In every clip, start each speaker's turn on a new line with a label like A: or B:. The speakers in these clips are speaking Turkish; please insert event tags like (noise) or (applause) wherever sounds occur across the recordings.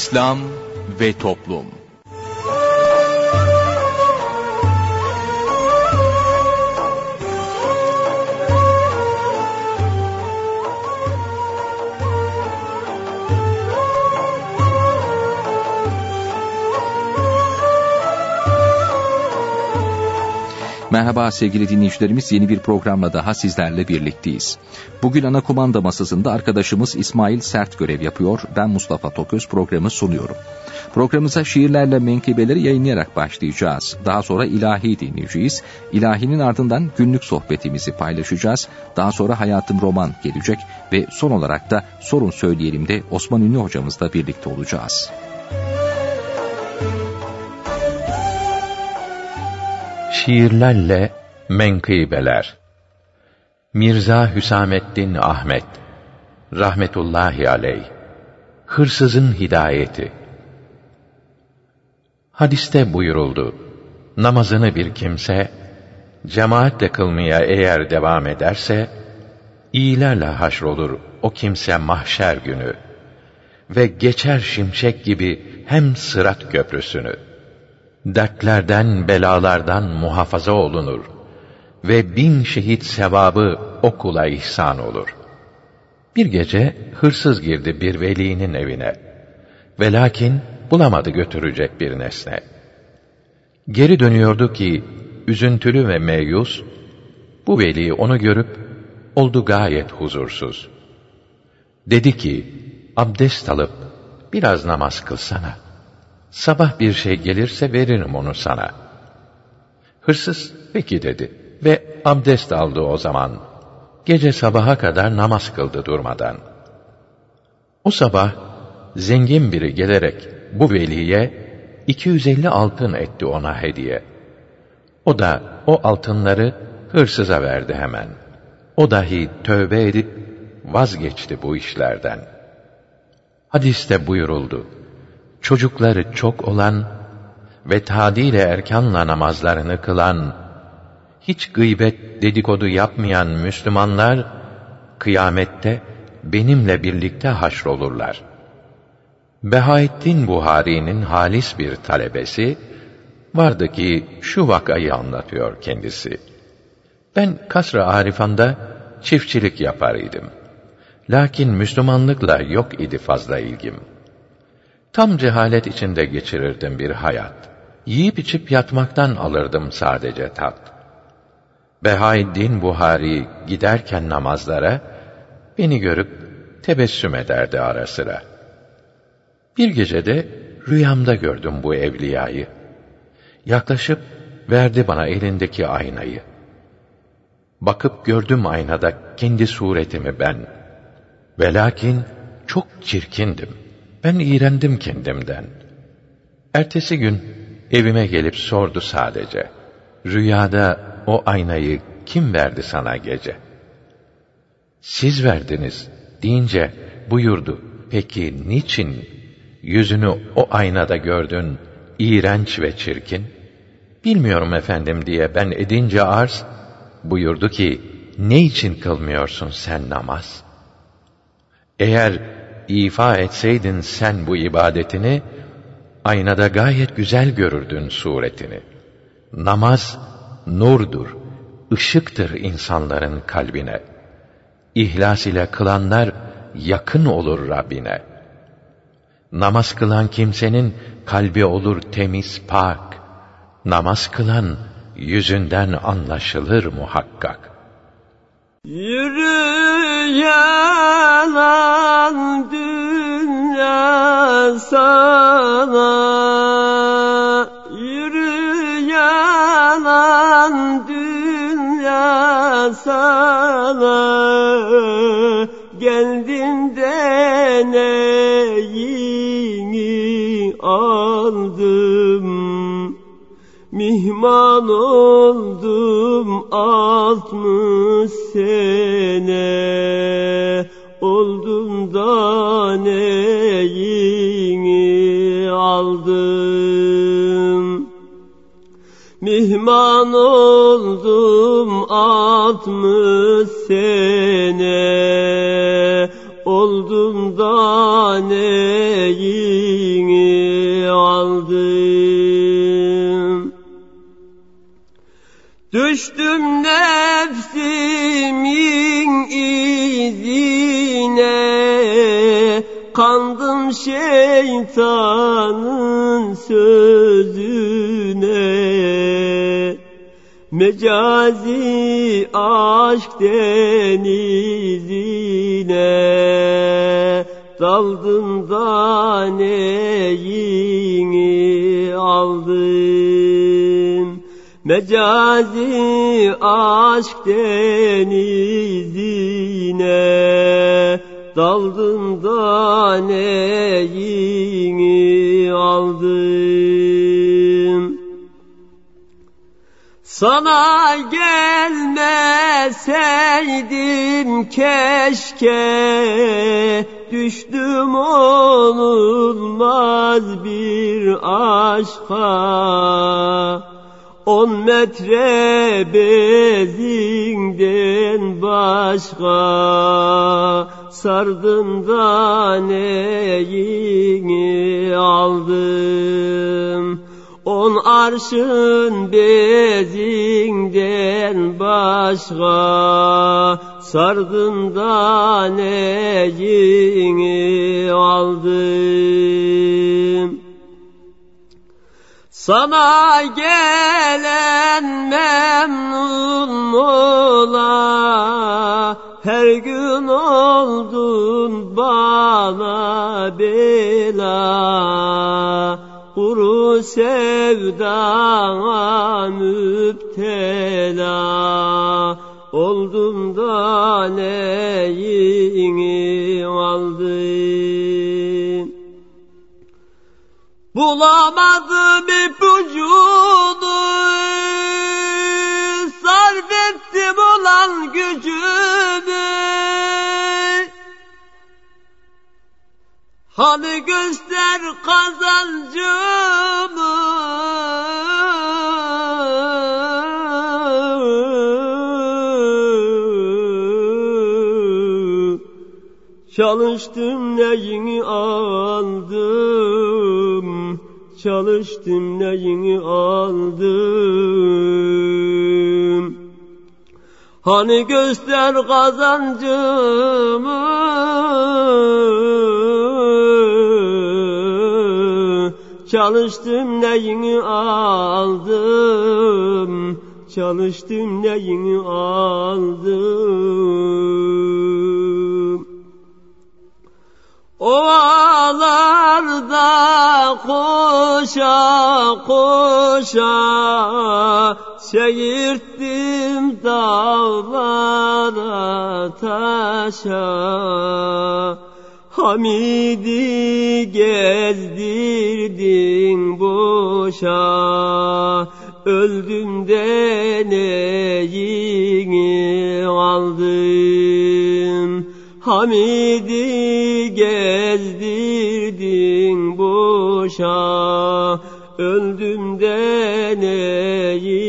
A: İslam ve Toplum Merhaba sevgili dinleyicilerimiz yeni bir programla daha sizlerle birlikteyiz. Bugün ana kumanda masasında arkadaşımız İsmail Sert görev yapıyor. Ben Mustafa Toköz programı sunuyorum. Programımıza şiirlerle menkıbeleri yayınlayarak başlayacağız. Daha sonra ilahi dinleyeceğiz. İlahinin ardından günlük sohbetimizi paylaşacağız. Daha sonra Hayatım Roman gelecek ve son olarak da Sorun Söyleyelim de Osman Ünlü hocamızla birlikte olacağız.
B: Şiirlerle Menkıbeler Mirza Hüsamettin Ahmet Rahmetullahi aleyh Hırsızın Hidayeti Hadiste buyuruldu. Namazını bir kimse, cemaatle kılmaya eğer devam ederse, iyilerle haşrolur o kimse mahşer günü ve geçer şimşek gibi hem sırat köprüsünü.'' Dertlerden, belalardan muhafaza olunur ve bin şehit sevabı o kula ihsan olur. Bir gece hırsız girdi bir velinin evine. Ve lakin bulamadı götürecek bir nesne. Geri dönüyordu ki üzüntülü ve meyus, bu veli onu görüp oldu gayet huzursuz. Dedi ki, abdest alıp biraz namaz kılsana.'' Sabah bir şey gelirse veririm onu sana. Hırsız peki dedi ve abdest aldı o zaman. Gece sabaha kadar namaz kıldı durmadan. O sabah zengin biri gelerek bu veliye 250 altın etti ona hediye. O da o altınları hırsıza verdi hemen. O dahi tövbe edip vazgeçti bu işlerden. Hadiste buyuruldu çocukları çok olan ve tadile erkanla namazlarını kılan, hiç gıybet dedikodu yapmayan Müslümanlar, kıyamette benimle birlikte haşrolurlar. Behaettin Buhari'nin halis bir talebesi, vardı ki şu vakayı anlatıyor kendisi. Ben Kasr-ı Arifan'da çiftçilik yapar idim. Lakin Müslümanlıkla yok idi fazla ilgim.'' Tam cehalet içinde geçirirdim bir hayat. Yiyip içip yatmaktan alırdım sadece tat. Behaeddin Buhari giderken namazlara, beni görüp tebessüm ederdi ara sıra. Bir gecede rüyamda gördüm bu evliyayı. Yaklaşıp verdi bana elindeki aynayı. Bakıp gördüm aynada kendi suretimi ben. Ve lakin çok çirkindim.'' Ben iğrendim kendimden. Ertesi gün evime gelip sordu sadece. Rüyada o aynayı kim verdi sana gece? Siz verdiniz deyince buyurdu. Peki niçin yüzünü o aynada gördün, iğrenç ve çirkin? Bilmiyorum efendim diye ben edince arz, buyurdu ki, ne için kılmıyorsun sen namaz? Eğer ifa etseydin sen bu ibadetini, aynada gayet güzel görürdün suretini. Namaz, nurdur, ışıktır insanların kalbine. İhlas ile kılanlar, yakın olur Rabbine. Namaz kılan kimsenin kalbi olur temiz, pak. Namaz kılan, yüzünden anlaşılır muhakkak.
C: Yürü yalan dünya sana Yürü Sana gelmeseydim keşke Düştüm olmaz bir aşka. On metre bezinden başka Sardım da neyini aldım On arşın bezinden başka Sardım da neyini aldım sana gelen memnun ola Her gün oldun bana bela Kuru sevdana müptela. Oldum da neyini aldım Bulamadım ipucunu Hani göster kazancımı. Çalıştım neyini aldım? Çalıştım neyini aldım? Hani göster kazancımı Çalıştım neyini aldım? Çalıştım neyini aldım? Ovalarda koşa koşa Seyirttim dağlara taşa Hamidi gezdirdin boşa Öldüm de neyini aldım Hamidi gezdirdin boşa Öldüm de neyini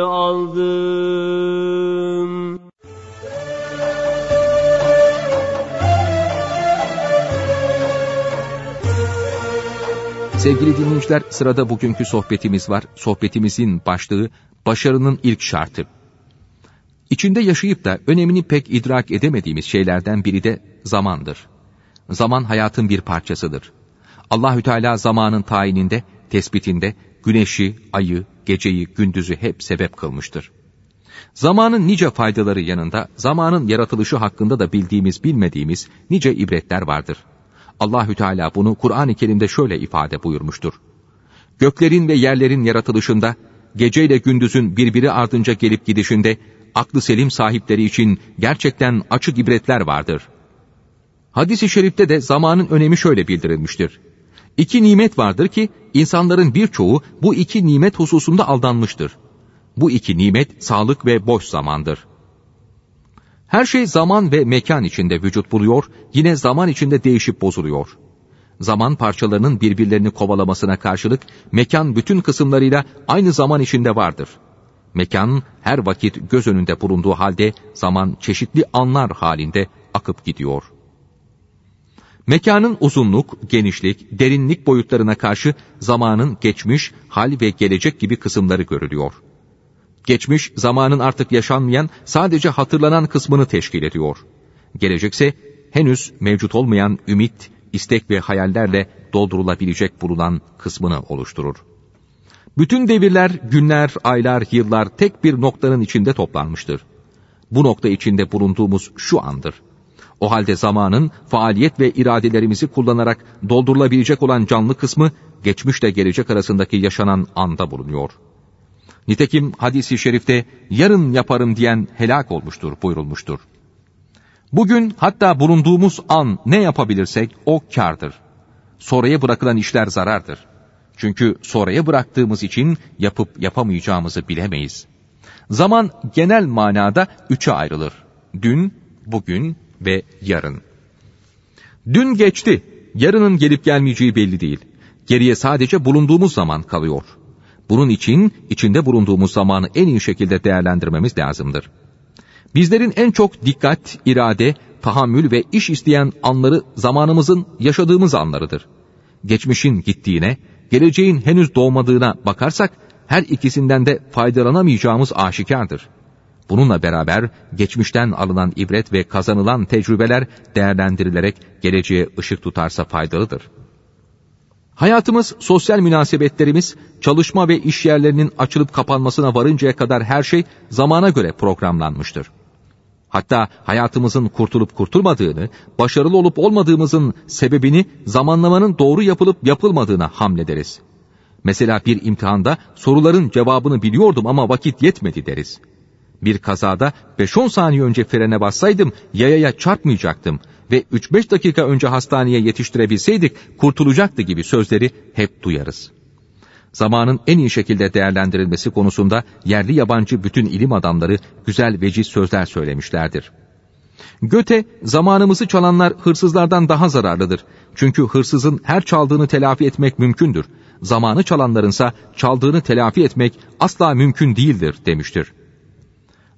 C: aldım
A: Sevgili dinleyiciler sırada bugünkü sohbetimiz var. Sohbetimizin başlığı başarının ilk şartı. İçinde yaşayıp da önemini pek idrak edemediğimiz şeylerden biri de zamandır. Zaman hayatın bir parçasıdır. Allahü Teala zamanın tayininde, tespitinde güneşi, ayı, geceyi, gündüzü hep sebep kılmıştır. Zamanın nice faydaları yanında zamanın yaratılışı hakkında da bildiğimiz bilmediğimiz nice ibretler vardır. Allahü Teala bunu Kur'an-ı Kerim'de şöyle ifade buyurmuştur. Göklerin ve yerlerin yaratılışında, geceyle gündüzün birbiri ardınca gelip gidişinde, aklı selim sahipleri için gerçekten açık ibretler vardır. Hadis-i şerifte de zamanın önemi şöyle bildirilmiştir. İki nimet vardır ki, insanların birçoğu bu iki nimet hususunda aldanmıştır. Bu iki nimet sağlık ve boş zamandır. Her şey zaman ve mekan içinde vücut buluyor, yine zaman içinde değişip bozuluyor. Zaman parçalarının birbirlerini kovalamasına karşılık, mekan bütün kısımlarıyla aynı zaman içinde vardır. Mekan her vakit göz önünde bulunduğu halde zaman çeşitli anlar halinde akıp gidiyor. Mekanın uzunluk, genişlik, derinlik boyutlarına karşı zamanın geçmiş, hal ve gelecek gibi kısımları görülüyor. Geçmiş, zamanın artık yaşanmayan, sadece hatırlanan kısmını teşkil ediyor. Gelecekse, henüz mevcut olmayan ümit, istek ve hayallerle doldurulabilecek bulunan kısmını oluşturur. Bütün devirler, günler, aylar, yıllar tek bir noktanın içinde toplanmıştır. Bu nokta içinde bulunduğumuz şu andır. O halde zamanın faaliyet ve iradelerimizi kullanarak doldurulabilecek olan canlı kısmı geçmişle gelecek arasındaki yaşanan anda bulunuyor. Nitekim hadisi şerifte yarın yaparım diyen helak olmuştur buyurulmuştur. Bugün hatta bulunduğumuz an ne yapabilirsek o kardır. Sonraya bırakılan işler zarardır. Çünkü sonraya bıraktığımız için yapıp yapamayacağımızı bilemeyiz. Zaman genel manada üçe ayrılır. Dün, bugün ve yarın. Dün geçti, yarının gelip gelmeyeceği belli değil. Geriye sadece bulunduğumuz zaman kalıyor. Bunun için içinde bulunduğumuz zamanı en iyi şekilde değerlendirmemiz lazımdır. Bizlerin en çok dikkat, irade, tahammül ve iş isteyen anları zamanımızın yaşadığımız anlarıdır. Geçmişin gittiğine, geleceğin henüz doğmadığına bakarsak her ikisinden de faydalanamayacağımız aşikardır. Bununla beraber geçmişten alınan ibret ve kazanılan tecrübeler değerlendirilerek geleceğe ışık tutarsa faydalıdır. Hayatımız, sosyal münasebetlerimiz, çalışma ve iş yerlerinin açılıp kapanmasına varıncaya kadar her şey zamana göre programlanmıştır. Hatta hayatımızın kurtulup kurtulmadığını, başarılı olup olmadığımızın sebebini zamanlamanın doğru yapılıp yapılmadığına hamlederiz. Mesela bir imtihanda soruların cevabını biliyordum ama vakit yetmedi deriz. Bir kazada 5-10 saniye önce frene bassaydım yayaya çarpmayacaktım ve 3-5 dakika önce hastaneye yetiştirebilseydik kurtulacaktı gibi sözleri hep duyarız. Zamanın en iyi şekilde değerlendirilmesi konusunda yerli yabancı bütün ilim adamları güzel veciz sözler söylemişlerdir. Göte, zamanımızı çalanlar hırsızlardan daha zararlıdır. Çünkü hırsızın her çaldığını telafi etmek mümkündür. Zamanı çalanlarınsa çaldığını telafi etmek asla mümkün değildir demiştir.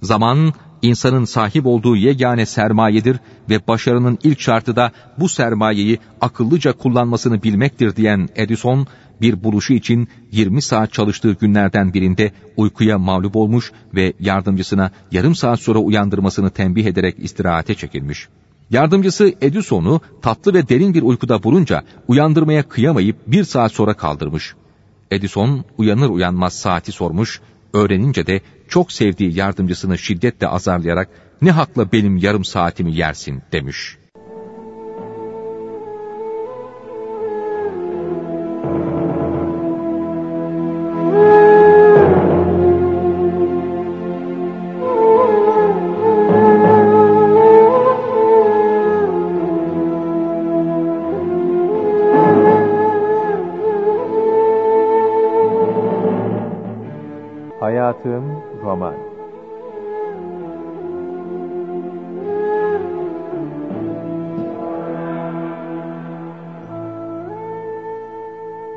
A: Zaman, insanın sahip olduğu yegane sermayedir ve başarının ilk şartı da bu sermayeyi akıllıca kullanmasını bilmektir diyen Edison, bir buluşu için 20 saat çalıştığı günlerden birinde uykuya mağlup olmuş ve yardımcısına yarım saat sonra uyandırmasını tembih ederek istirahate çekilmiş. Yardımcısı Edison'u tatlı ve derin bir uykuda bulunca uyandırmaya kıyamayıp bir saat sonra kaldırmış. Edison uyanır uyanmaz saati sormuş, öğrenince de çok sevdiği yardımcısını şiddetle azarlayarak ne hakla benim yarım saatimi yersin demiş.''
D: Hayatım Roman.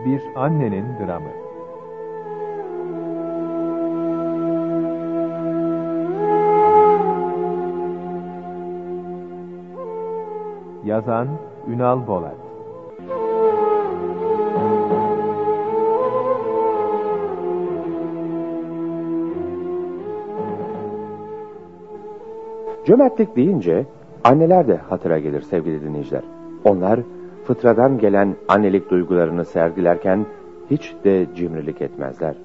D: Bir annenin dramı. Yazan Ünal Bolat
E: Cömertlik deyince anneler de hatıra gelir sevgili dinleyiciler. Onlar fıtradan gelen annelik duygularını sergilerken hiç de cimrilik etmezler.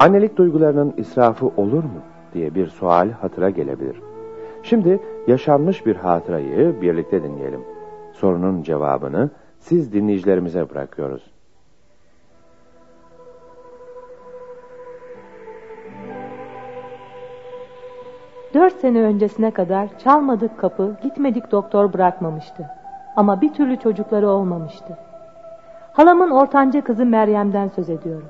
E: Annelik duygularının israfı olur mu diye bir sual hatıra gelebilir. Şimdi yaşanmış bir hatırayı birlikte dinleyelim. Sorunun cevabını siz dinleyicilerimize bırakıyoruz.
F: Sene öncesine kadar çalmadık kapı, gitmedik doktor bırakmamıştı. Ama bir türlü çocukları olmamıştı. Halamın ortanca kızı Meryem'den söz ediyorum.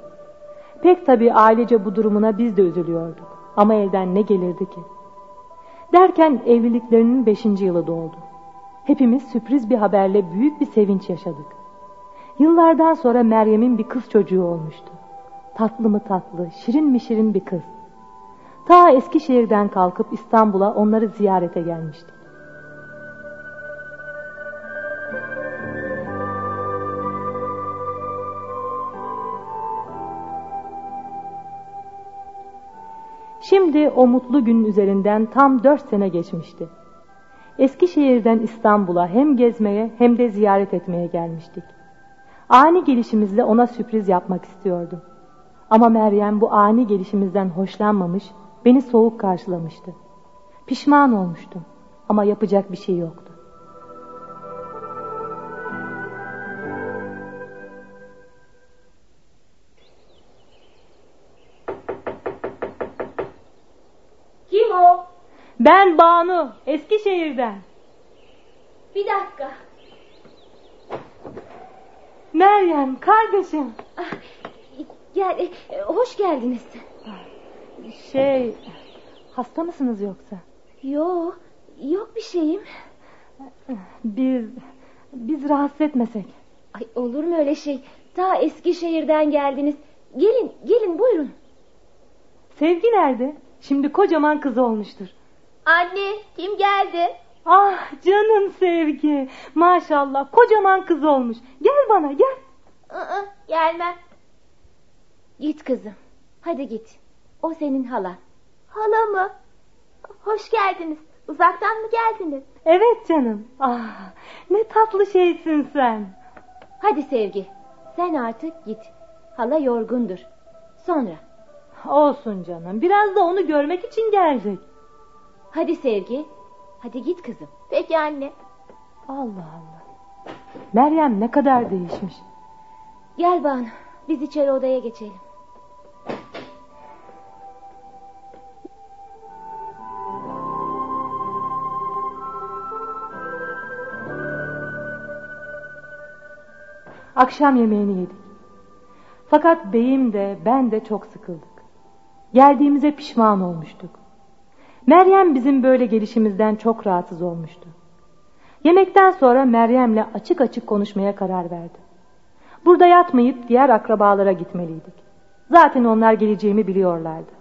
F: Pek tabii ailece bu durumuna biz de üzülüyorduk. Ama elden ne gelirdi ki? Derken evliliklerinin beşinci yılı doldu. Hepimiz sürpriz bir haberle büyük bir sevinç yaşadık. Yıllardan sonra Meryem'in bir kız çocuğu olmuştu. Tatlı mı tatlı, şirin mi şirin bir kız. Ta Eskişehir'den kalkıp İstanbul'a onları ziyarete gelmişti. Şimdi o mutlu günün üzerinden tam dört sene geçmişti. Eskişehir'den İstanbul'a hem gezmeye hem de ziyaret etmeye gelmiştik. Ani gelişimizle ona sürpriz yapmak istiyordum. Ama Meryem bu ani gelişimizden hoşlanmamış beni soğuk karşılamıştı. Pişman olmuştum ama yapacak bir şey yoktu.
G: Kim o?
F: Ben Banu, Eskişehir'den.
G: Bir dakika.
F: Meryem, kardeşim.
G: Ah, Gel, e, hoş geldiniz.
F: Şey, hasta mısınız yoksa?
G: Yo, yok bir şeyim.
F: Biz, biz rahatsız etmesek.
G: Ay olur mu öyle şey? Ta Eskişehir'den geldiniz. Gelin, gelin buyurun.
F: Sevgi nerede? Şimdi kocaman kız olmuştur.
G: Anne, kim geldi?
F: Ah canım Sevgi. Maşallah kocaman kız olmuş. Gel bana gel.
G: Aa, gelmem. Git kızım. Hadi git. O senin halan. Hala mı? Hoş geldiniz. Uzaktan mı geldiniz?
F: Evet canım. Ah ne tatlı şeysin sen.
G: Hadi Sevgi. Sen artık git. Hala yorgundur. Sonra.
F: Olsun canım. Biraz da onu görmek için gelecek.
G: Hadi Sevgi. Hadi git kızım. Peki anne.
F: Allah Allah. Meryem ne kadar değişmiş.
G: Gel Banu. Biz içeri odaya geçelim.
F: Akşam yemeğini yedik. Fakat beyim de ben de çok sıkıldık. Geldiğimize pişman olmuştuk. Meryem bizim böyle gelişimizden çok rahatsız olmuştu. Yemekten sonra Meryem'le açık açık konuşmaya karar verdi. Burada yatmayıp diğer akrabalara gitmeliydik. Zaten onlar geleceğimi biliyorlardı.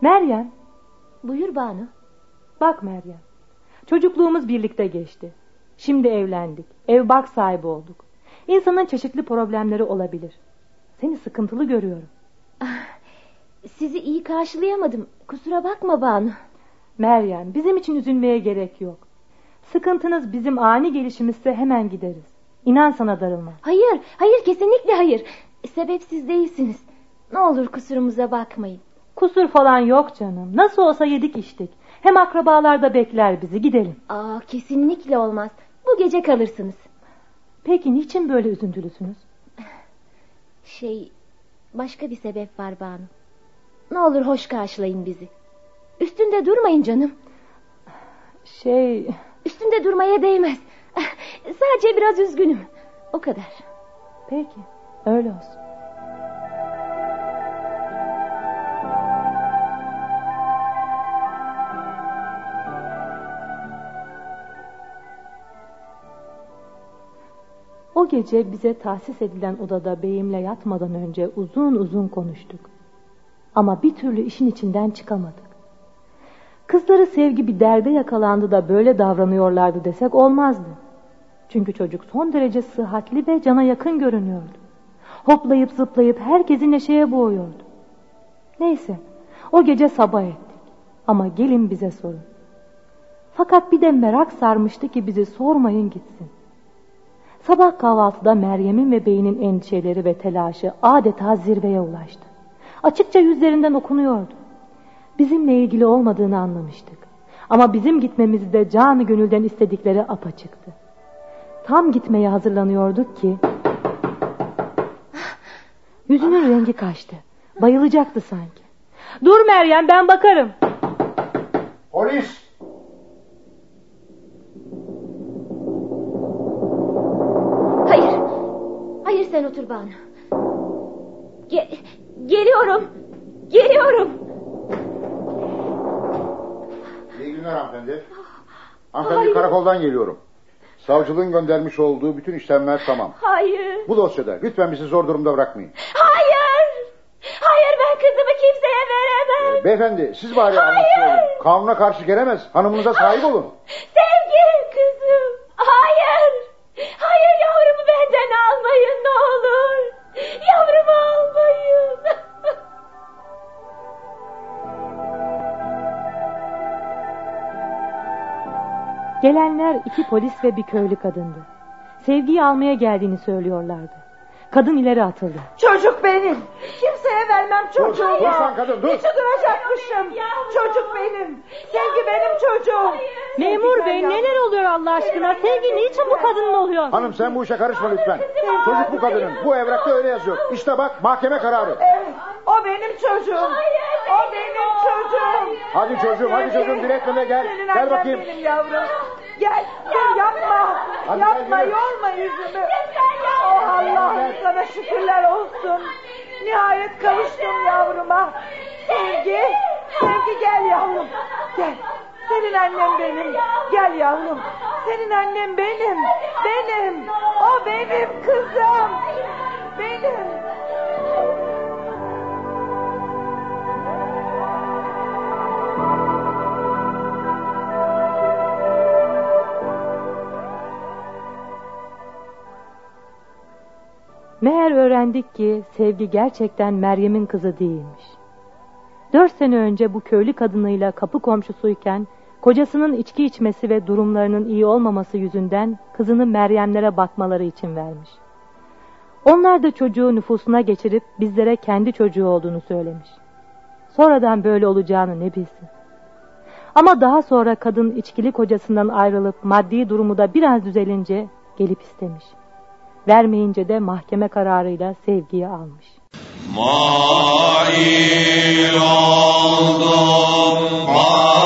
F: Meryem,
G: Buyur Banu.
F: bak Meryem. Çocukluğumuz birlikte geçti. Şimdi evlendik. Ev bak sahibi olduk. İnsanın çeşitli problemleri olabilir. Seni sıkıntılı görüyorum.
G: Sizi iyi karşılayamadım. Kusura bakma Banu.
F: Meryem, bizim için üzülmeye gerek yok. Sıkıntınız bizim ani gelişimizse hemen gideriz. İnan sana darılma.
G: Hayır, hayır kesinlikle hayır. Sebepsiz değilsiniz. Ne olur kusurumuza bakmayın.
F: Kusur falan yok canım. Nasıl olsa yedik içtik. Hem akrabalar da bekler bizi. Gidelim.
G: Aa, kesinlikle olmaz. Bu gece kalırsınız.
F: Peki niçin böyle üzüntülüsünüz?
G: Şey, başka bir sebep var Banu. Ne olur hoş karşılayın bizi. Üstünde durmayın canım.
F: Şey...
G: Üstünde durmaya değmez. (laughs) Sadece biraz üzgünüm. O kadar.
F: Peki, öyle olsun. O gece bize tahsis edilen odada beyimle yatmadan önce uzun uzun konuştuk. Ama bir türlü işin içinden çıkamadık. Kızları sevgi bir derde yakalandı da böyle davranıyorlardı desek olmazdı. Çünkü çocuk son derece sıhhatli ve cana yakın görünüyordu. Hoplayıp zıplayıp herkesi neşeye boğuyordu. Neyse o gece sabah ettik. Ama gelin bize sorun. Fakat bir de merak sarmıştı ki bizi sormayın gitsin. Sabah kahvaltıda Meryem'in ve beynin endişeleri ve telaşı adeta zirveye ulaştı. Açıkça yüzlerinden okunuyordu. Bizimle ilgili olmadığını anlamıştık. Ama bizim gitmemizi de canı gönülden istedikleri apaçıktı. Tam gitmeye hazırlanıyorduk ki... Yüzünün rengi kaçtı. Bayılacaktı sanki. Dur Meryem ben bakarım.
H: Polis!
G: Sen otur Banu. Ge- geliyorum. Geliyorum.
H: İyi günler hanımefendi. Hanımefendi
G: Hayır.
H: karakoldan geliyorum. Savcılığın göndermiş olduğu bütün işlemler tamam.
G: Hayır.
H: Bu dosyada lütfen bizi zor durumda bırakmayın.
G: Hayır. Hayır ben kızımı kimseye veremem.
H: Beyefendi siz bari
G: Hayır.
H: anlatın. Kanuna karşı gelemez. Hanımınıza sahip olun.
G: Sevgi almayın ne olur. Yavrumu almayın.
F: Gelenler iki polis ve bir köylü kadındı. Sevgiyi almaya geldiğini söylüyorlardı. Kadın ileri atıldı.
I: Çocuk benim. Kimseye vermem çocuğumu.
H: Dur, dur sen kadın, dur.
I: Hiç duracakmışım. Çocuk benim. Sevgi benim çocuğum.
F: Memur bey neler oluyor Allah aşkına? Sevgi niçin bu kadınla oluyor?
H: Hanım sen bu işe karışma lütfen. Çocuk bu kadının. Bu evrakta öyle yazıyor. İşte bak mahkeme kararı.
I: Evet, o benim çocuğum. O benim çocuğum.
H: Hadi çocuğum hadi çocuğum diretme de gel. Gel bakayım.
I: benim yavrum. Gel, gel yapma.
H: Hadi
I: yapma, yorma yüzümü. Oh Allah'ım sana şükürler olsun. Nihayet kavuştum yavruma. Sevgi, Sevgi gel yavrum. Gel. Senin annem benim. Gel yavrum. Senin annem benim. Benim. O benim kızım. Benim.
F: Meğer öğrendik ki Sevgi gerçekten Meryem'in kızı değilmiş. Dört sene önce bu köylü kadınıyla kapı komşusuyken kocasının içki içmesi ve durumlarının iyi olmaması yüzünden kızını Meryemlere bakmaları için vermiş. Onlar da çocuğu nüfusuna geçirip bizlere kendi çocuğu olduğunu söylemiş. Sonradan böyle olacağını ne bilsin. Ama daha sonra kadın içkili kocasından ayrılıp maddi durumu da biraz düzelince gelip istemiş. Vermeyince de mahkeme kararıyla sevgiyi almış.
J: Mail oldum bahçesinde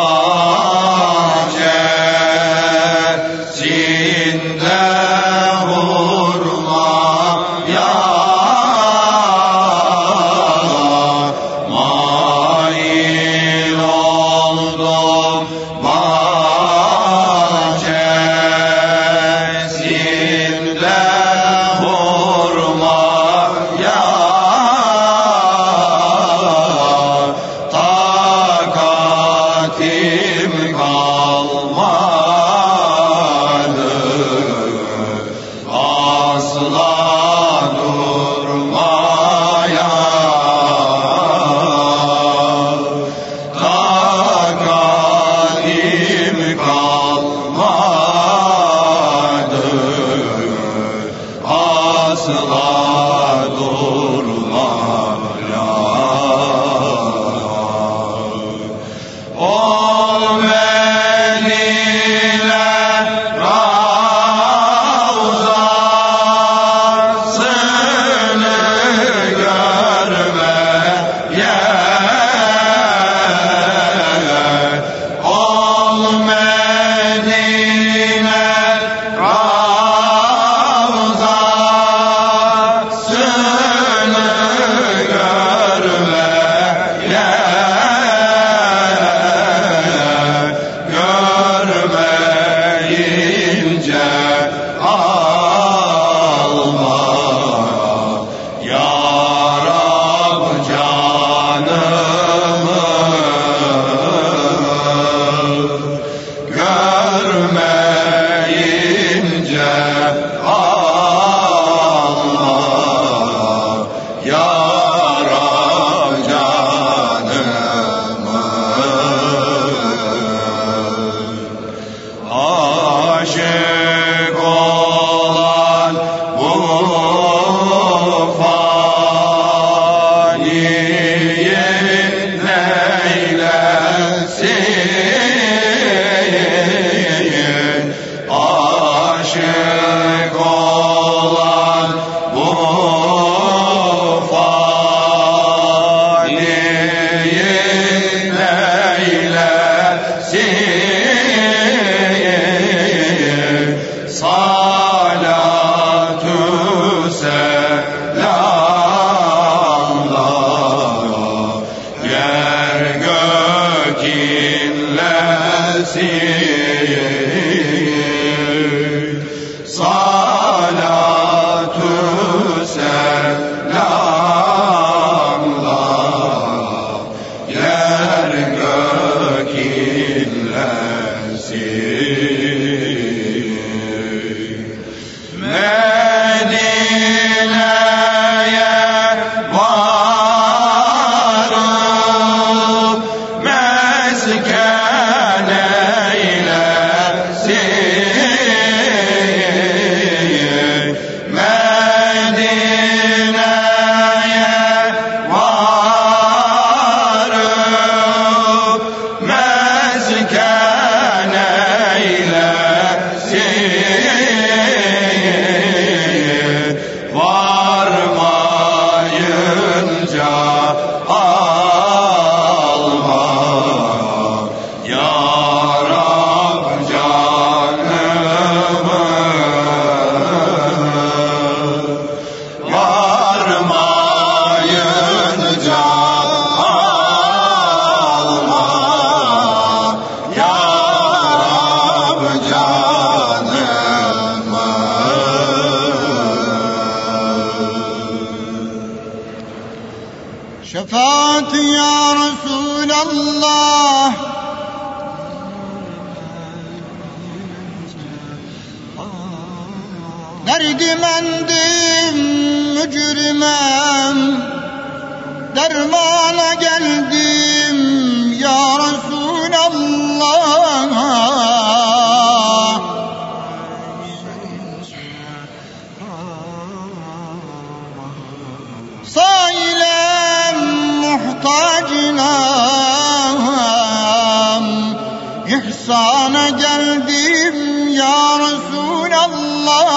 K: geldim ya Resulallah.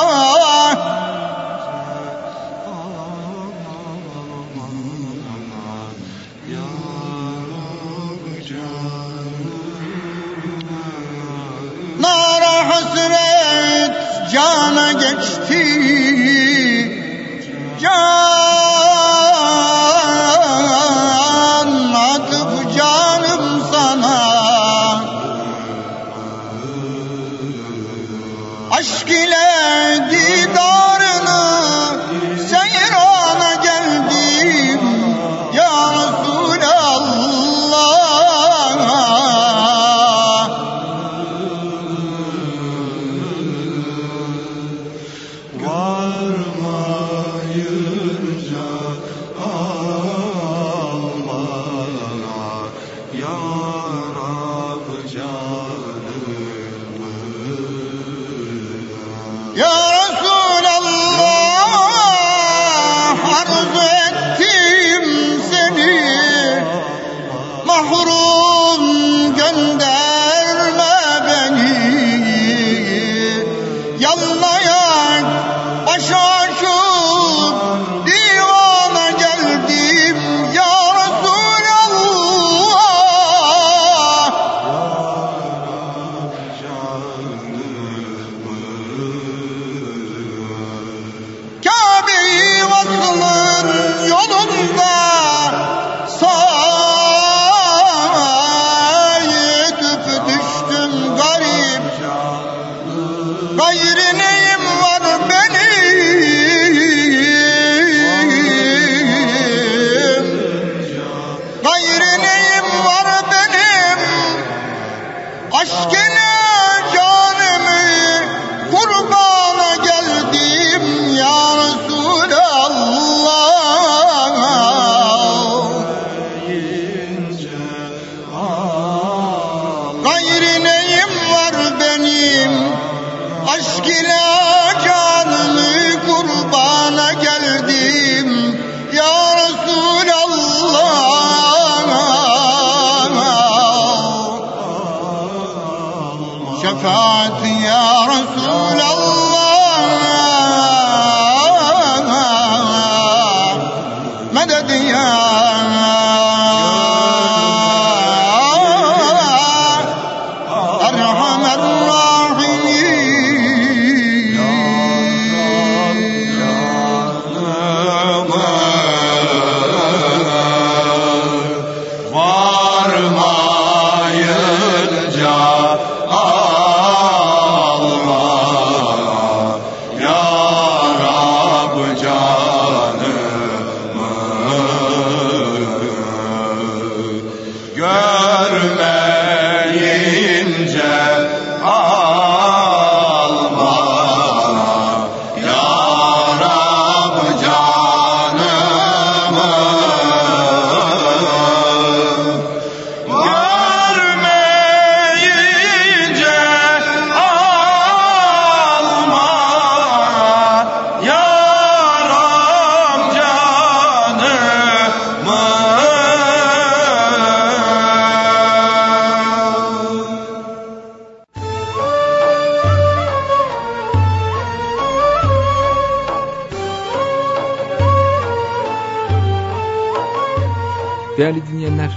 K: Nara hasret cana geçti. Can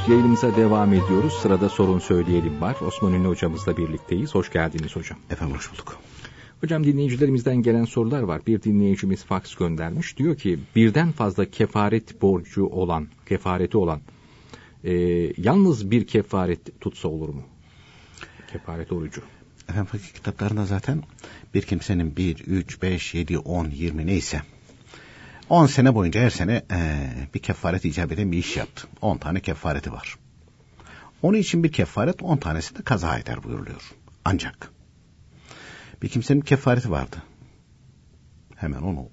A: yayınımıza devam ediyoruz. Sırada sorun söyleyelim var. Osman Ünlü hocamızla birlikteyiz. Hoş geldiniz hocam.
L: Efendim hoş bulduk.
A: Hocam dinleyicilerimizden gelen sorular var. Bir dinleyicimiz fax göndermiş. Diyor ki birden fazla kefaret borcu olan, kefareti olan e, yalnız bir kefaret tutsa olur mu? Kefaret orucu.
L: Efendim fakir kitaplarında zaten bir kimsenin 1, 3, 5, 7, 10, 20 neyse 10 sene boyunca her sene eee, bir kefaret icap eden bir iş yaptı. 10 tane kefareti var. Onun için bir kefaret 10 tanesi de kaza eder buyuruluyor. Ancak bir kimsenin kefareti vardı. Hemen onu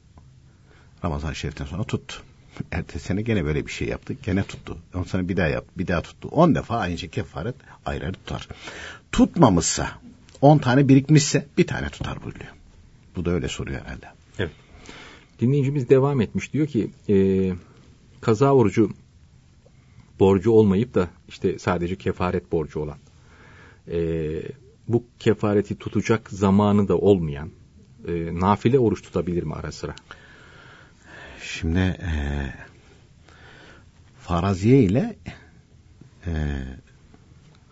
L: Ramazan-ı Şerif'ten sonra tuttu. (laughs) Ertesi sene gene böyle bir şey yaptı. Gene tuttu. Ondan sonra bir daha yaptı. Bir daha tuttu. On defa aynı şey kefaret ayrı ayrı tutar. Tutmamışsa, on tane birikmişse bir tane tutar buyuruyor. Bu da öyle soruyor herhalde.
A: Dinleyicimiz devam etmiş. Diyor ki e, kaza orucu borcu olmayıp da işte sadece kefaret borcu olan e, bu kefareti tutacak zamanı da olmayan e, nafile oruç tutabilir mi ara sıra?
L: Şimdi e, faraziye ile e,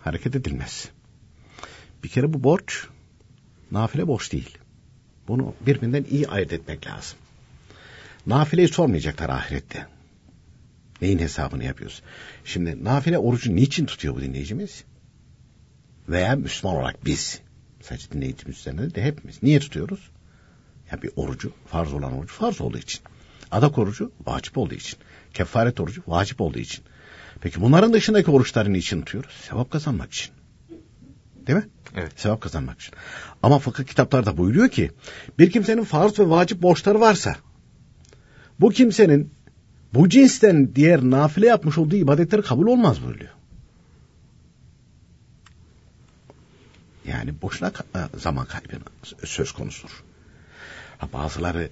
L: hareket edilmez. Bir kere bu borç nafile borç değil. Bunu birbirinden iyi ayırt etmek lazım. Nafileyi sormayacaklar ahirette. Neyin hesabını yapıyoruz? Şimdi nafile orucu niçin tutuyor bu dinleyicimiz? Veya Müslüman olarak biz. Sadece dinleyicimiz üzerinde de hepimiz. Niye tutuyoruz? Ya bir orucu, farz olan orucu farz olduğu için. Adak orucu vacip olduğu için. Kefaret orucu vacip olduğu için. Peki bunların dışındaki oruçları niçin tutuyoruz? Sevap kazanmak için. Değil mi?
A: Evet.
L: Sevap kazanmak için. Ama fıkıh kitaplarda buyuruyor ki bir kimsenin farz ve vacip borçları varsa bu kimsenin bu cinsten diğer nafile yapmış olduğu ibadetleri kabul olmaz buyuruyor. Yani boşuna ka- zaman kaybı söz konusudur. Ha, bazıları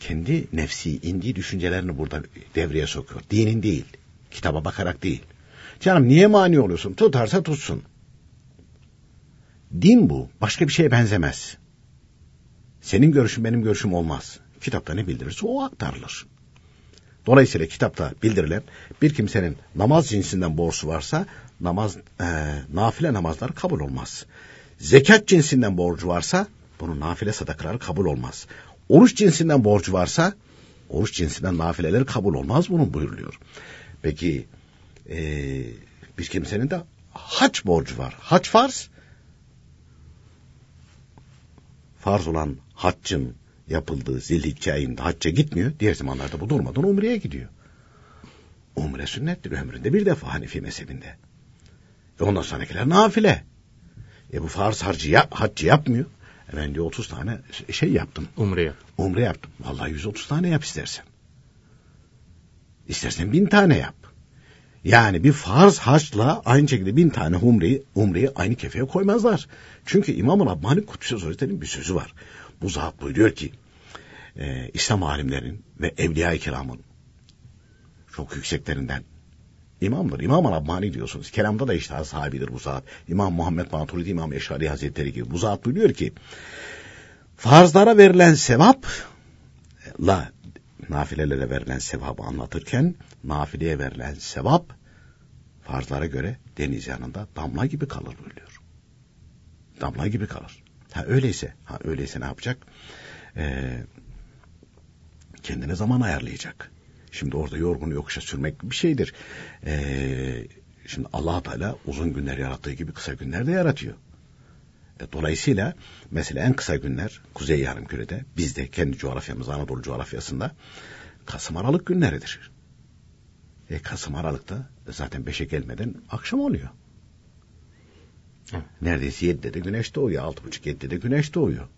L: kendi nefsi, indiği düşüncelerini burada devreye sokuyor. Dinin değil, kitaba bakarak değil. Canım niye mani oluyorsun? Tutarsa tutsun. Din bu. Başka bir şeye benzemez. Senin görüşün benim görüşüm olmaz. Kitapta ne bildirirse o aktarılır. Dolayısıyla kitapta bildirilen bir kimsenin namaz cinsinden borcu varsa namaz e, nafile namazlar kabul olmaz. Zekat cinsinden borcu varsa bunun nafile sadakaları kabul olmaz. Oruç cinsinden borcu varsa oruç cinsinden nafileleri kabul olmaz bunun buyuruluyor. Peki e, bir kimsenin de hac borcu var. Hac farz. Farz olan haccın yapıldığı zilhicce ayında hacca gitmiyor. Diğer zamanlarda bu durmadan umreye gidiyor. Umre sünnettir ömründe bir defa Hanefi mezhebinde. E ondan sonrakiler nafile. E bu farz harcı yap, haccı yapmıyor. E ben diyor 30 tane şey yaptım.
A: Umre yap.
L: Umre yaptım. Vallahi 130 tane yap istersen. İstersen bin tane yap. Yani bir farz haçla aynı şekilde bin tane umreyi, umreyi aynı kefeye koymazlar. Çünkü İmam-ı Rabbani Kudüs'e Hazretleri'nin bir sözü var. Bu zat buyuruyor ki e, İslam alimlerinin ve Evliya-i Kiram'ın çok yükseklerinden imamdır. İmam-ı Rabbani diyorsunuz. Kelamda da iştah sahibidir bu zat. İmam Muhammed Maturidi İmam Eşari Hazretleri gibi. Bu zat buyuruyor ki farzlara verilen sevapla nafilelere verilen sevabı anlatırken nafileye verilen sevap farzlara göre deniz yanında damla gibi kalır buyuruyor. Damla gibi kalır. Ha öyleyse, ha öyleyse ne yapacak? Ee, kendine zaman ayarlayacak. Şimdi orada yorgun yokuşa sürmek bir şeydir. Ee, şimdi allah Teala uzun günler yarattığı gibi kısa günler de yaratıyor. E, dolayısıyla mesela en kısa günler Kuzey Yarımküre'de bizde kendi coğrafyamız Anadolu coğrafyasında Kasım Aralık günleridir. E, Kasım Aralık'ta zaten beşe gelmeden akşam oluyor. Neredeyse yedide de güneş doğuyor. Altı buçuk yedide de güneş doğuyor.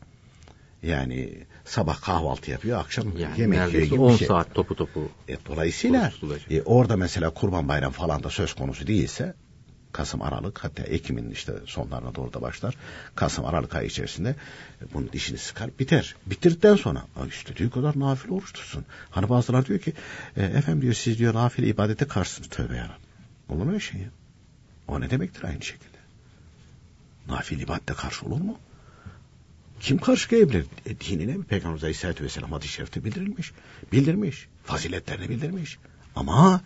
L: Yani sabah kahvaltı yapıyor, akşam
A: Yani
L: yemek yiyor gibi
A: 10
L: bir şey.
A: saat topu topu.
L: E, dolayısıyla e, orada mesela kurban bayram falan da söz konusu değilse Kasım Aralık hatta Ekim'in işte sonlarına doğru da başlar. Kasım Aralık ayı içerisinde e, bunun dişini sıkar biter. Bitirdikten sonra "Ay istediği kadar nafile oruç tutsun. Hani bazıları diyor ki e, efendim diyor siz diyor nafile ibadete karşısınız tövbe yarabbim. Olur mu öyle şey ya? O ne demektir aynı şekilde? Nafile ibadete karşı olur mu? Kim karşı gelebilir? E, dinine? Peygamber Aleyhisselatü Vesselam hadis-i şerifte bildirilmiş. Bildirmiş. Faziletlerini bildirmiş. Ama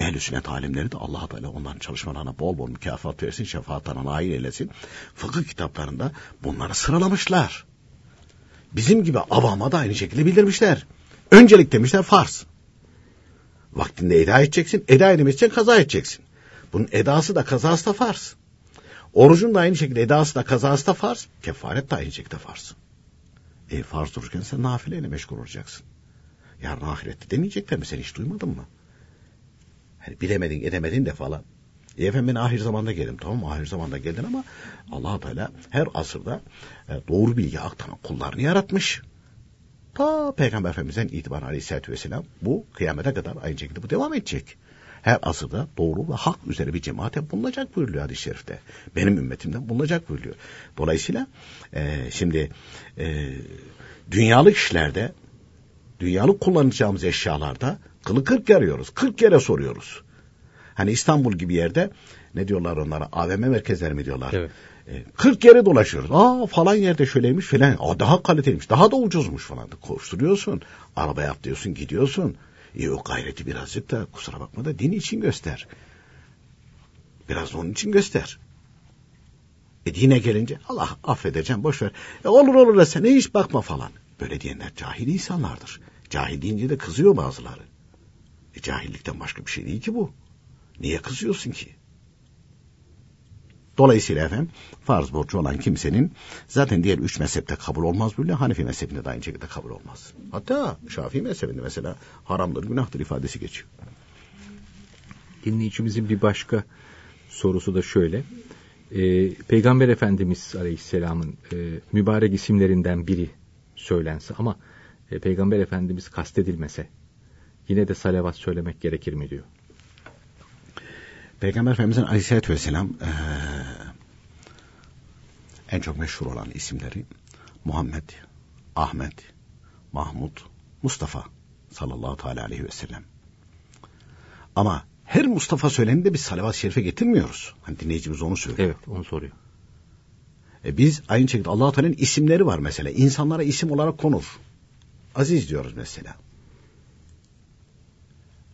L: ehl-i sünnet alimleri de allah Teala onların çalışmalarına bol bol mükafat versin, şefaatlerine nail eylesin. Fıkıh kitaplarında bunları sıralamışlar. Bizim gibi avama da aynı şekilde bildirmişler. Öncelik demişler farz. Vaktinde eda edeceksin, eda edemezsen kaza edeceksin. Bunun edası da kazası da farz. Orucun da aynı şekilde edası da kazası da farz. Kefaret de aynı şekilde farz. E farz dururken sen nafileyle meşgul olacaksın. Yarın ahirette demeyecekler mi sen hiç duymadın mı? Hani bilemedin edemedin de falan. E efendim ben ahir zamanda geldim. Tamam ahir zamanda geldin ama allah Teala her asırda e, doğru bilgi aktaran kullarını yaratmış. Ta Peygamber Efendimiz'den itibaren aleyhissalatü vesselam bu kıyamete kadar aynı şekilde bu devam edecek. Her asırda doğru ve hak üzere bir cemaat hep bulunacak buyuruyor hadis-i şerifte. Benim ümmetimden bulunacak buyuruyor. Dolayısıyla e, şimdi e, dünyalık işlerde, dünyalık kullanacağımız eşyalarda kılı kırk yarıyoruz. Kırk kere soruyoruz. Hani İstanbul gibi yerde ne diyorlar onlara AVM merkezleri mi diyorlar.
A: Evet.
L: E, 40 kere dolaşıyoruz. Aa falan yerde şöyleymiş filan. Aa daha kaliteliymiş. Daha da ucuzmuş falan. Koşturuyorsun. Arabaya atlıyorsun gidiyorsun. E o gayreti birazcık da kusura bakma da din için göster. Biraz da onun için göster. E dine gelince Allah affedeceğim boş ver. E olur olur da sen hiç bakma falan. Böyle diyenler cahil insanlardır. Cahil deyince de kızıyor bazıları. E cahillikten başka bir şey değil ki bu. Niye kızıyorsun ki? Dolayısıyla efendim farz borcu olan kimsenin zaten diğer üç mezhepte kabul olmaz böyle Hanefi mezhebinde de aynı şekilde kabul olmaz. Hatta Şafii mezhebinde mesela haramdır günahtır ifadesi geçiyor.
A: Dinleyicimizin bir başka sorusu da şöyle. Ee, Peygamber Efendimiz Aleyhisselam'ın e, mübarek isimlerinden biri söylense ama e, Peygamber Efendimiz kastedilmese yine de salavat söylemek gerekir mi diyor.
L: Peygamber Efendimiz'in Aleyhisselatü Vesselam e, en çok meşhur olan isimleri Muhammed, Ahmet, Mahmud, Mustafa sallallahu teala aleyhi ve sellem. Ama her Mustafa söylendiğinde biz salavat-ı şerife getirmiyoruz. Hani dinleyicimiz onu söylüyor.
A: Evet onu soruyor.
L: E biz aynı şekilde allah Teala'nın isimleri var mesela. İnsanlara isim olarak konur. Aziz diyoruz mesela.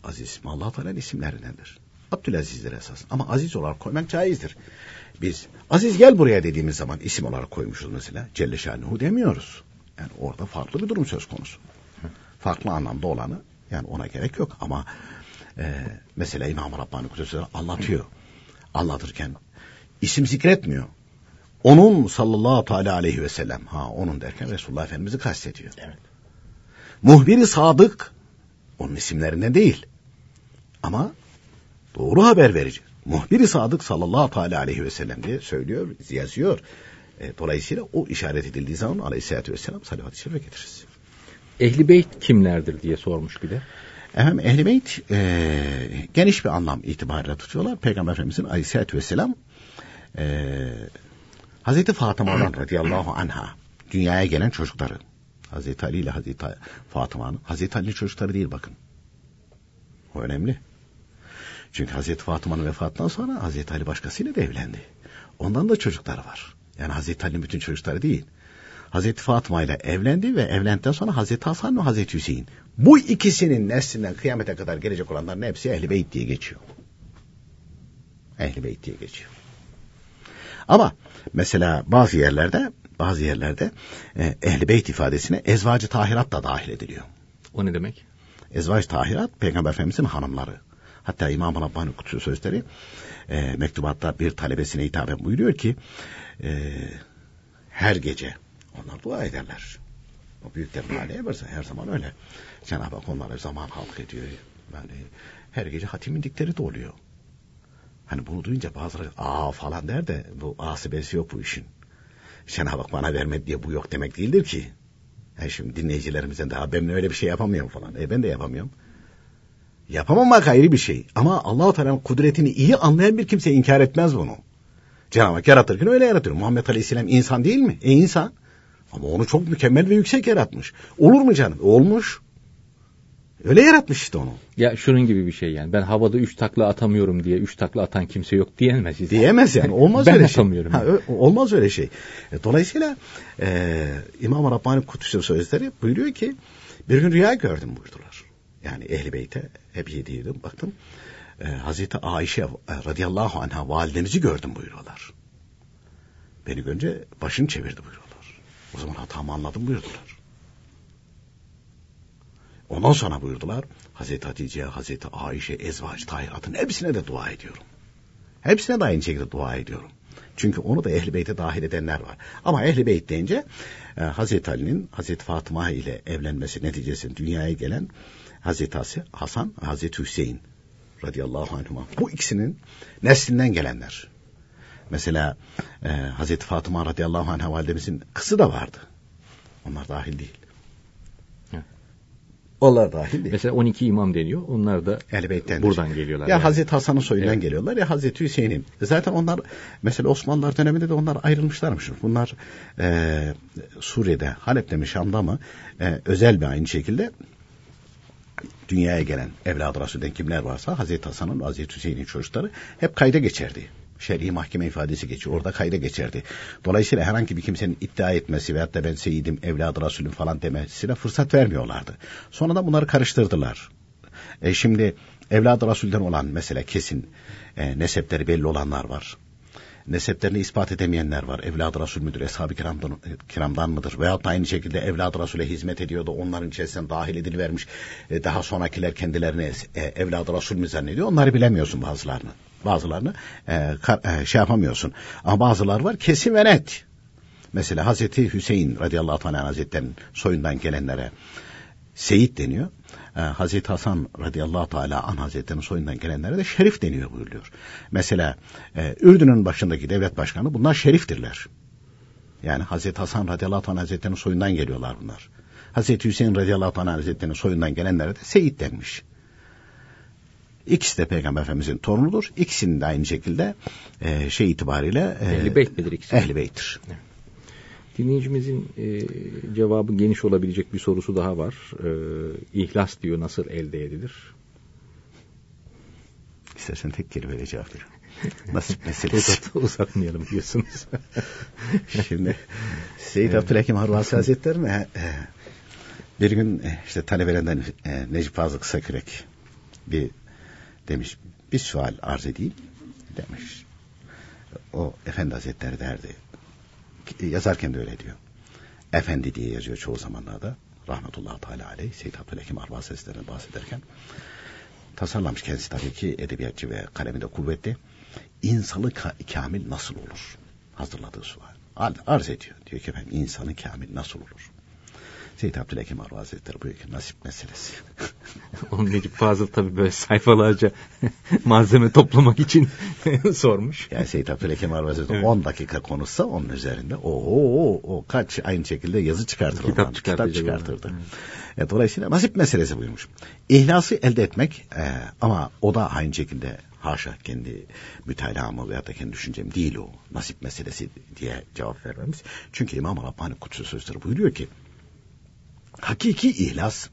L: Aziz ismi allah Teala'nın isimlerindendir. Abdülaziz'dir esas. Ama aziz olarak koymak caizdir. Biz aziz gel buraya dediğimiz zaman isim olarak koymuşuz mesela. Celle Şanuhu demiyoruz. Yani orada farklı bir durum söz konusu. Farklı anlamda olanı yani ona gerek yok ama e, mesela İmam-ı Rabbani Kudüs'ü anlatıyor. Anlatırken isim zikretmiyor. Onun sallallahu teala aleyhi ve sellem ha onun derken Resulullah Efendimiz'i kastediyor.
A: Evet.
L: Muhbiri sadık onun isimlerinden değil. Ama doğru haber verici. Muhbiri sadık sallallahu aleyhi ve sellem diye söylüyor, yazıyor. E, dolayısıyla o işaret edildiği zaman aleyhissalatü vesselam salavat-ı şerife getiririz.
A: Ehli beyt kimlerdir diye sormuş bir de.
L: Efendim Ehl-i Beyt e, geniş bir anlam itibariyle tutuyorlar. Peygamber Efendimizin aleyhissalatü vesselam e, Hazreti Fatıma'dan radıyallahu anha dünyaya gelen çocukları. Hazreti Ali ile Hazreti Fatıma'nın. Hazreti Ali çocukları değil bakın. O önemli. Çünkü Hazreti Fatıma'nın vefatından sonra Hazreti Ali başkasıyla da evlendi. Ondan da çocukları var. Yani Hazreti Ali'nin bütün çocukları değil. Hazreti Fatıma ile evlendi ve evlendikten sonra Hazreti Hasan ve Hazreti Hüseyin. Bu ikisinin neslinden kıyamete kadar gelecek olanların hepsi Ehl-i Beyt diye geçiyor. Ehl-i Beyt diye geçiyor. Ama mesela bazı yerlerde bazı yerlerde e, Ehl-i Beyt ifadesine ezvacı tahirat da dahil ediliyor.
A: O ne demek?
L: Ezvacı tahirat Peygamber Efendimiz'in hanımları. Hatta İmam-ı Rabbani Kutsu Sözleri e, mektubatta bir talebesine hitaben buyuruyor ki e, her gece onlar dua ederler. O büyüklerin hali yaparsa her zaman öyle. Cenab-ı Hak onlara zaman halk ediyor. Yani her gece hatim indikleri de oluyor. Hani bunu duyunca bazıları aa falan der de bu asibesi yok bu işin. Cenab-ı Hak bana vermedi diye bu yok demek değildir ki. Yani şimdi dinleyicilerimizden daha ben öyle bir şey yapamıyorum falan. E ben de yapamıyorum. Yapamamak ayrı bir şey. Ama Allah-u Teala'nın kudretini iyi anlayan bir kimse inkar etmez bunu. Cenab-ı Hak yaratırken öyle yaratıyor. Muhammed Aleyhisselam insan değil mi? E insan. Ama onu çok mükemmel ve yüksek yaratmış. Olur mu canım? Olmuş. Öyle yaratmış işte onu.
A: Ya şunun gibi bir şey yani. Ben havada üç takla atamıyorum diye üç takla atan kimse yok diyemez. Zaten.
L: Diyemez yani. Olmaz (laughs)
A: ben
L: öyle şey.
A: atamıyorum.
L: Ha, ö- olmaz öyle şey. E, dolayısıyla e, İmam-ı Rabbani Kudüs'ün sözleri buyuruyor ki bir gün rüya gördüm buyurdular. Yani Ehl-i Beyt'e hep yediydim baktım. E, Hazreti Ayşe e, radıyallahu anha validenizi gördüm buyuruyorlar. Beni görünce başını çevirdi buyuruyorlar. O zaman hatamı anladım buyurdular. Ondan sonra buyurdular Hazreti Hatice, Hazreti Ayşe, Ezvaç, Tahirat'ın hepsine de dua ediyorum. Hepsine de aynı şekilde dua ediyorum. Çünkü onu da Ehl-i Beyt'e dahil edenler var. Ama Ehl-i Beyt deyince e, Hazreti Ali'nin Hazreti Fatıma ile evlenmesi neticesinde dünyaya gelen Hazreti Hasan, Hazreti Hüseyin radıyallahu anhuma. Bu ikisinin neslinden gelenler. Mesela e, Hazreti Fatıma radıyallahu anh'a validemizin kızı da vardı. Onlar dahil değil. Onlar dahil değil.
A: Mesela 12 imam deniyor. Onlar da
L: Elbette.
A: buradan geliyorlar.
L: Ya
A: yani.
L: Hazreti Hasan'ın soyundan
A: Evet.
L: geliyorlar ya Hazreti Hüseyin'in. Zaten onlar mesela Osmanlılar döneminde de onlar ayrılmışlarmış. Bunlar e, Suriye'de, Halep'te mi Şam'da mı e, özel bir aynı şekilde dünyaya gelen evladı Resul'den kimler varsa Hazreti Hasan'ın, Hazreti Hüseyin'in çocukları hep kayda geçerdi. Şer'i mahkeme ifadesi geçiyor. Orada kayda geçerdi. Dolayısıyla herhangi bir kimsenin iddia etmesi veyahut da ben seyidim, evladı Resulüm falan demesine fırsat vermiyorlardı. Sonradan bunları karıştırdılar. E şimdi evladı Resul'den olan mesela kesin e, nesepleri belli olanlar var. Neseplerini ispat edemeyenler var. Evladı Resul müdür, Eshab-ı kiramdan, kiramdan mıdır? Veyahut da aynı şekilde evladı Resul'e hizmet ediyordu. Onların içerisinden dahil edilivermiş. E, daha sonrakiler kendilerini e, evladı Resul mü zannediyor? Onları bilemiyorsun bazılarını. Bazılarını e, kar, e, şey yapamıyorsun. Ama bazılar var kesin ve net. Mesela Hazreti Hüseyin radıyallahu anh hazretlerinin soyundan gelenlere Seyit deniyor. Ee, Hazreti Hasan radıyallahu teala an hazretlerinin soyundan gelenlere de şerif deniyor buyuruyor. Mesela e, Ürdün'ün başındaki devlet başkanı bunlar şeriftirler. Yani Hazreti Hasan radıyallahu anh hazretlerinin soyundan geliyorlar bunlar. Hazreti Hüseyin radıyallahu anh hazretlerinin soyundan gelenlere de Seyit denmiş. İkisi de Peygamber Efendimizin torunudur. İkisinin de aynı şekilde e, şey itibariyle e,
A: Ehli Beyt midir ikisi?
L: Ehli Beyt'tir.
A: Dinleyicimizin e, cevabı geniş olabilecek bir sorusu daha var. E, İhlas diyor nasıl elde edilir?
L: İstersen tek kelimeyle cevap ver. (laughs) Nasip meselesi.
A: Uzat, uzatmayalım diyorsunuz. (laughs)
L: Şimdi Seyyid Abdülhakim Harvasi Hazretleri'ne bir gün e, işte talebelerinden e, Necip Fazıl Kısakürek bir demiş bir sual arz edeyim demiş. O Efendi Hazretleri derdi. Yazarken de öyle diyor. Efendi diye yazıyor çoğu zamanlarda. Rahmetullahi Teala aleyh Seyyid Abdülhakim Harvasi Hazretleri'ne bahsederken tasarlamış kendisi tabii ki edebiyatçı ve kaleminde kuvvetli. İnsanı ka- kamil nasıl olur? Hazırladığı sual. Ar- Arz ediyor. Diyor ki efendim insanı kamil nasıl olur? Seyyid Abdülhakim Harvasi Hazretleri buyuruyor ki nasip meselesi. (laughs)
A: Onun Necip Fazıl tabii böyle sayfalarca (laughs) malzeme toplamak için (laughs) sormuş.
L: Yani Seyyid Abdülhakim Harvasi Hazretleri 10 dakika konuşsa onun üzerinde o o o kaç aynı şekilde yazı çıkartır
A: Kitap
L: ondan. Kitap çıkartırdı. E, dolayısıyla nasip meselesi buymuş. İhlası elde etmek e, ama o da aynı şekilde haşa kendi mütalaamı veya da kendi düşüncem değil o. Nasip meselesi diye cevap vermemiz. Çünkü İmam Rabbani Kutsu Sözleri buyuruyor ki hakiki ihlas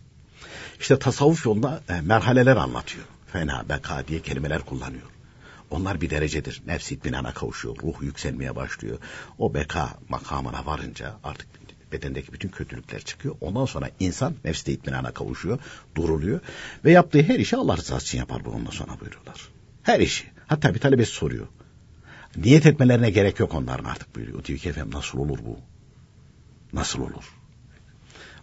L: işte tasavvuf yolunda e, merhaleler anlatıyor. Fena, beka diye kelimeler kullanıyor. Onlar bir derecedir. Nefsi itminana kavuşuyor. Ruh yükselmeye başlıyor. O beka makamına varınca artık bedendeki bütün kötülükler çıkıyor. Ondan sonra insan nefste itminana kavuşuyor. Duruluyor. Ve yaptığı her işi Allah rızası için yapar bu ondan sonra buyuruyorlar. Her işi. Hatta bir talebesi soruyor. Niyet etmelerine gerek yok onların artık buyuruyor. Diyor ki efendim nasıl olur bu? Nasıl olur?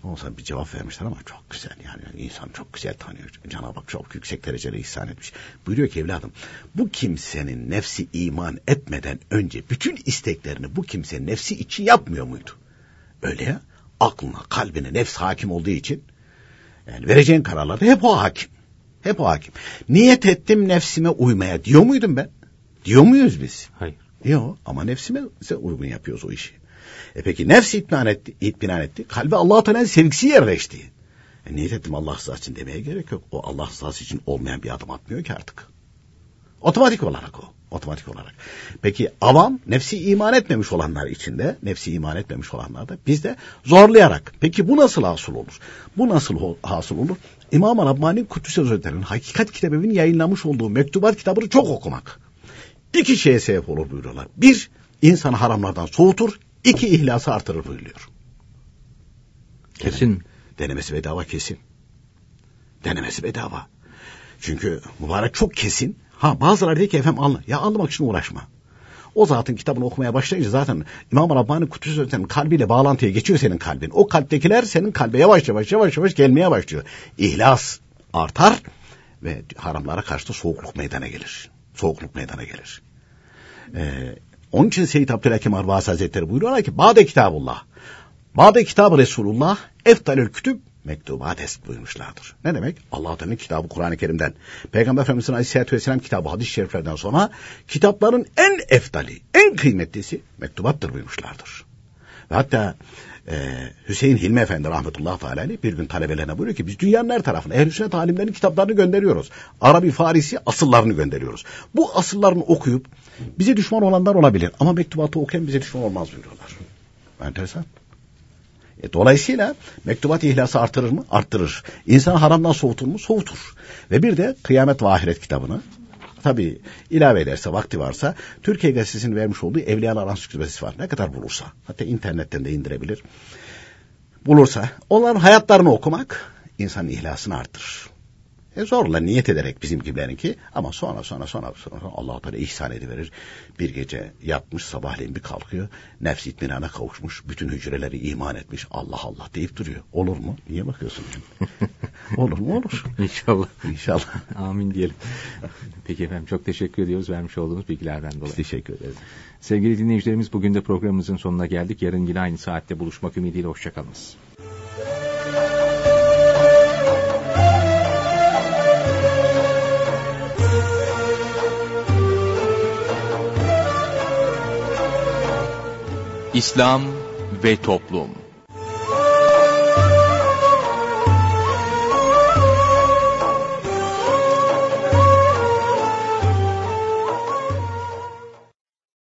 L: Ondan sonra bir cevap vermişler ama çok güzel yani. yani insan çok güzel tanıyor. Cenab-ı Hak çok yüksek derecede ihsan etmiş. Buyuruyor ki evladım bu kimsenin nefsi iman etmeden önce bütün isteklerini bu kimsenin nefsi için yapmıyor muydu? Öyle ya. Aklına, kalbine nefs hakim olduğu için yani vereceğin kararlarda hep o hakim. Hep o hakim. Niyet ettim nefsime uymaya diyor muydum ben? Diyor muyuz biz?
A: Hayır.
L: Yok ama nefsime uygun yapıyoruz o işi. E peki nefs itminan etti, itminan etti. Kalbe Allah-u Teala'nın sevgisi yerleşti. E niyet ettim Allah rızası için demeye gerek yok. O Allah rızası için olmayan bir adım atmıyor ki artık. Otomatik olarak o. Otomatik olarak. Peki avam nefsi iman etmemiş olanlar içinde, nefsi iman etmemiş olanlar da biz de zorlayarak. Peki bu nasıl hasıl olur? Bu nasıl hasıl olur? İmam-ı Rabbani Kudüs Hazretleri'nin Hakikat kitabının yayınlamış olduğu mektubat kitabını çok okumak. İki şeye sebep olur buyuruyorlar. Bir, insanı haramlardan soğutur. İki ihlası artırır buyuruyor.
A: Kesin.
L: Denemesi bedava kesin. Denemesi bedava. Çünkü mübarek çok kesin. Ha bazıları diyor ki efendim anla. Ya anlamak için uğraşma. O zatın kitabını okumaya başlayınca zaten İmam Rabbani Kudüs Hazretleri'nin kalbiyle bağlantıya geçiyor senin kalbin. O kalptekiler senin kalbe yavaş yavaş yavaş yavaş gelmeye başlıyor. İhlas artar ve haramlara karşı da soğukluk meydana gelir. Soğukluk meydana gelir. Ee, onun için Seyyid Abdülhakim Arvasi Hazretleri buyuruyorlar ki Bade kitabullah. Bade kitabı Resulullah eftalül kütüb mektubat est buyurmuşlardır. Ne demek? allah Teala'nın kitabı Kur'an-ı Kerim'den. Peygamber Efendimiz'in Aleyhisselatü Vesselam kitabı hadis-i şeriflerden sonra kitapların en eftali, en kıymetlisi mektubattır buyurmuşlardır. Ve hatta Ee, Hüseyin Hilmi Efendi rahmetullahi teala bir gün talebelerine buyuruyor ki biz dünyanın her tarafına ehl-i sünnet alimlerinin kitaplarını gönderiyoruz. Arabi, Farisi asıllarını gönderiyoruz. Bu asıllarını okuyup bize düşman olanlar olabilir ama mektubatı okuyan bize düşman olmaz buyuruyorlar. Enteresan. E, dolayısıyla mektubat ihlası artırır mı? Arttırır. İnsanı haramdan soğutur mu? Soğutur. Ve bir de Kıyamet ve Ahiret kitabını tabi ilave ederse vakti varsa Türkiye Gazetesi'nin vermiş olduğu Evliyalar Ansiklopedisi var. Ne kadar bulursa. Hatta internetten de indirebilir. Bulursa onların hayatlarını okumak insanın ihlasını artırır. E zorla niyet ederek bizim gibilerinki ama sonra sonra sonra sonra Allah Teala ihsan ediverir. Bir gece yatmış sabahleyin bir kalkıyor. Nefs itminana kavuşmuş. Bütün hücreleri iman etmiş. Allah Allah deyip duruyor. Olur mu? Niye bakıyorsun? (laughs) olur mu? Olur. (laughs)
A: İnşallah.
L: İnşallah.
A: Amin diyelim. Peki efendim çok teşekkür ediyoruz vermiş olduğunuz bilgilerden dolayı.
L: Biz teşekkür ederiz.
A: Sevgili dinleyicilerimiz bugün de programımızın sonuna geldik. Yarın yine aynı saatte buluşmak ümidiyle hoşçakalınız. İslam ve Toplum